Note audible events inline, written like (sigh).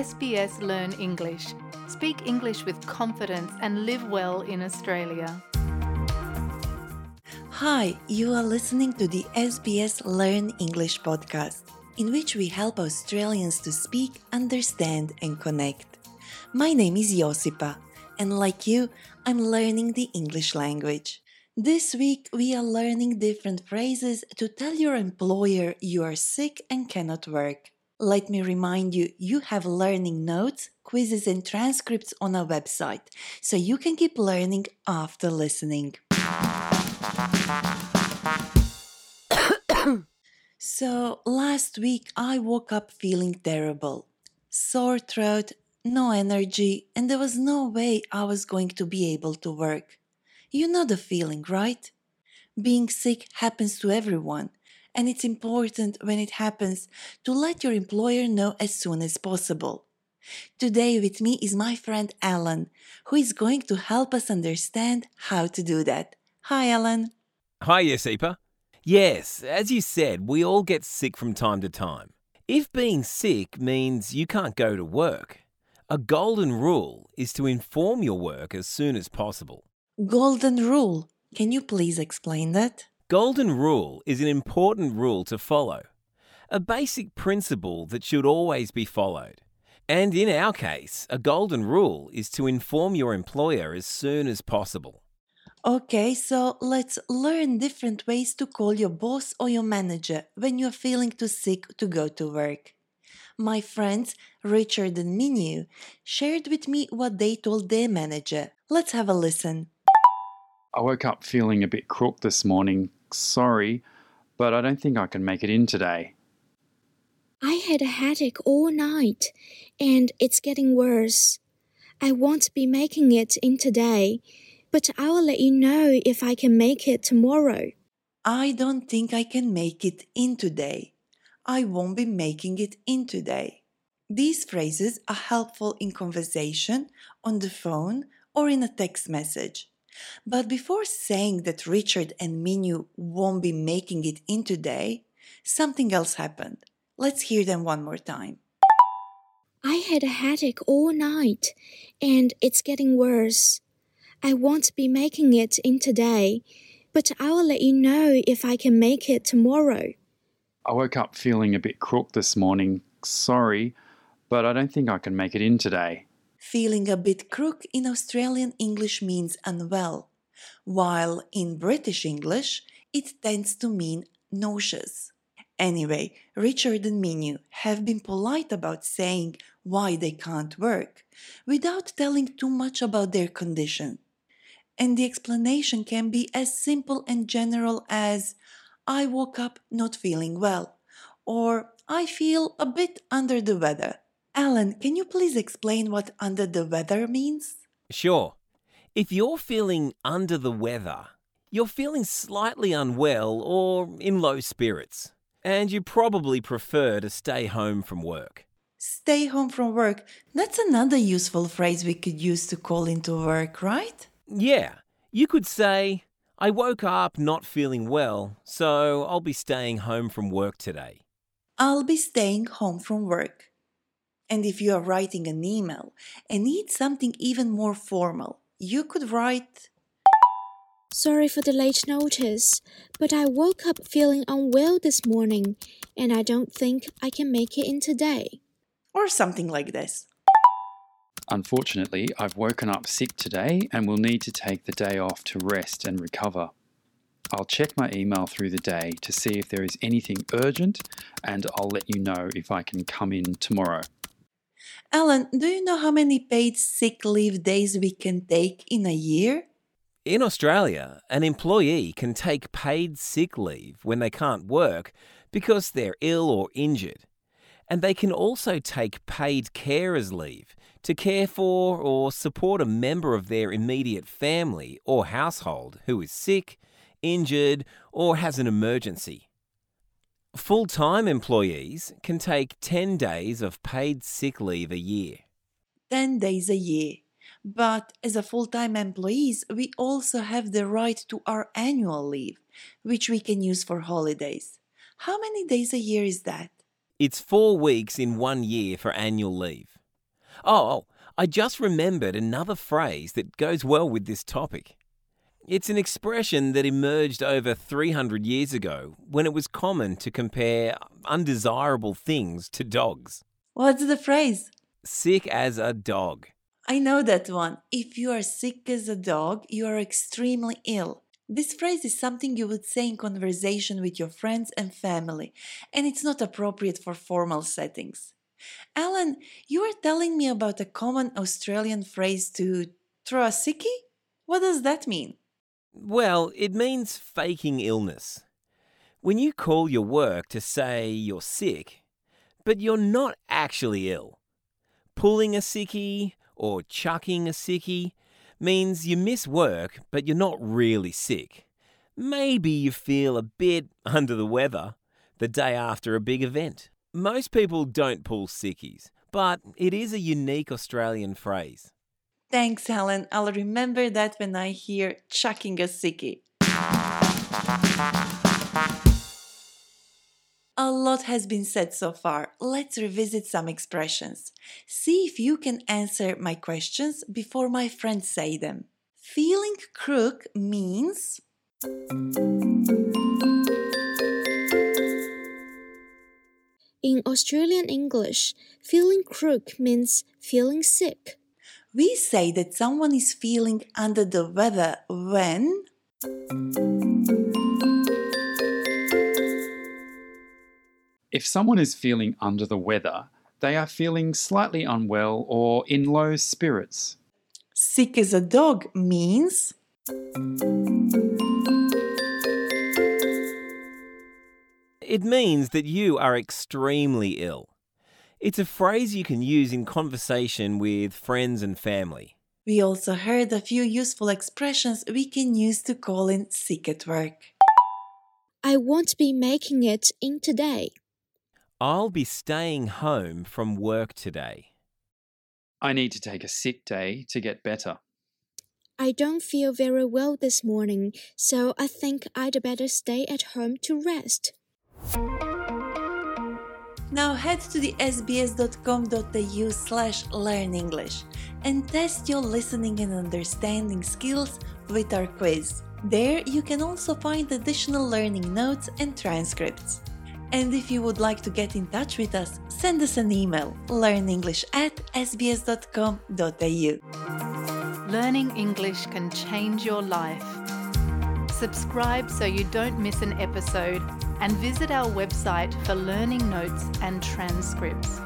SBS Learn English. Speak English with confidence and live well in Australia. Hi, you are listening to the SBS Learn English podcast, in which we help Australians to speak, understand, and connect. My name is Josipa, and like you, I'm learning the English language. This week, we are learning different phrases to tell your employer you are sick and cannot work. Let me remind you, you have learning notes, quizzes, and transcripts on our website, so you can keep learning after listening. (coughs) so, last week I woke up feeling terrible. Sore throat, no energy, and there was no way I was going to be able to work. You know the feeling, right? Being sick happens to everyone, and it's important when it happens to let your employer know as soon as possible. Today with me is my friend Alan, who is going to help us understand how to do that. Hi, Alan. Hi, Josipa. Yes, as you said, we all get sick from time to time. If being sick means you can't go to work, a golden rule is to inform your work as soon as possible. Golden rule. Can you please explain that? Golden rule is an important rule to follow, a basic principle that should always be followed. And in our case, a golden rule is to inform your employer as soon as possible. Okay, so let's learn different ways to call your boss or your manager when you're feeling too sick to go to work. My friends Richard and Minu shared with me what they told their manager. Let's have a listen. I woke up feeling a bit crook this morning. Sorry, but I don't think I can make it in today. I had a headache all night, and it's getting worse. I won't be making it in today, but I'll let you know if I can make it tomorrow. I don't think I can make it in today. I won't be making it in today. These phrases are helpful in conversation, on the phone, or in a text message. But before saying that Richard and Minu won't be making it in today, something else happened. Let's hear them one more time. I had a headache all night, and it's getting worse. I won't be making it in today, but I'll let you know if I can make it tomorrow. I woke up feeling a bit crook this morning. Sorry, but I don't think I can make it in today. Feeling a bit crook in Australian English means unwell, while in British English it tends to mean nauseous. Anyway, Richard and Minu have been polite about saying why they can't work without telling too much about their condition. And the explanation can be as simple and general as I woke up not feeling well, or I feel a bit under the weather. Alan, can you please explain what under the weather means? Sure. If you're feeling under the weather, you're feeling slightly unwell or in low spirits, and you probably prefer to stay home from work. Stay home from work. That's another useful phrase we could use to call into work, right? Yeah, you could say, I woke up not feeling well, so I'll be staying home from work today. I'll be staying home from work. And if you are writing an email and need something even more formal, you could write Sorry for the late notice, but I woke up feeling unwell this morning, and I don't think I can make it in today. or something like this. Unfortunately, I've woken up sick today and will need to take the day off to rest and recover. I'll check my email through the day to see if there is anything urgent and I'll let you know if I can come in tomorrow. Alan, do you know how many paid sick leave days we can take in a year? In Australia, an employee can take paid sick leave when they can't work because they're ill or injured. And they can also take paid carers leave to care for or support a member of their immediate family or household who is sick, injured, or has an emergency. Full time employees can take 10 days of paid sick leave a year. 10 days a year. But as a full time employees, we also have the right to our annual leave, which we can use for holidays. How many days a year is that? It's four weeks in one year for annual leave. Oh, oh, I just remembered another phrase that goes well with this topic. It's an expression that emerged over 300 years ago when it was common to compare undesirable things to dogs. What's the phrase? Sick as a dog. I know that one. If you are sick as a dog, you are extremely ill. This phrase is something you would say in conversation with your friends and family, and it's not appropriate for formal settings. Alan, you were telling me about a common Australian phrase to throw a sickie? What does that mean? Well, it means faking illness. When you call your work to say you're sick, but you're not actually ill, pulling a sickie or chucking a sickie means you miss work, but you're not really sick. Maybe you feel a bit (laughs) under the weather the day after a big event. Most people don't pull sickies, but it is a unique Australian phrase. Thanks, Helen. I'll remember that when I hear chucking a sickie. A lot has been said so far. Let's revisit some expressions. See if you can answer my questions before my friends say them. Feeling crook means. In Australian English, feeling crook means feeling sick. We say that someone is feeling under the weather when. If someone is feeling under the weather, they are feeling slightly unwell or in low spirits. Sick as a dog means. It means that you are extremely ill. It's a phrase you can use in conversation with friends and family. We also heard a few useful expressions we can use to call in sick at work. I won't be making it in today. I'll be staying home from work today. I need to take a sick day to get better. I don't feel very well this morning, so I think I'd better stay at home to rest. Now head to the sbs.com.au slash learn English and test your listening and understanding skills with our quiz. There you can also find additional learning notes and transcripts. And if you would like to get in touch with us, send us an email learnenglish at sbs.com.au. Learning English can change your life. Subscribe so you don't miss an episode and visit our website for learning notes and transcripts.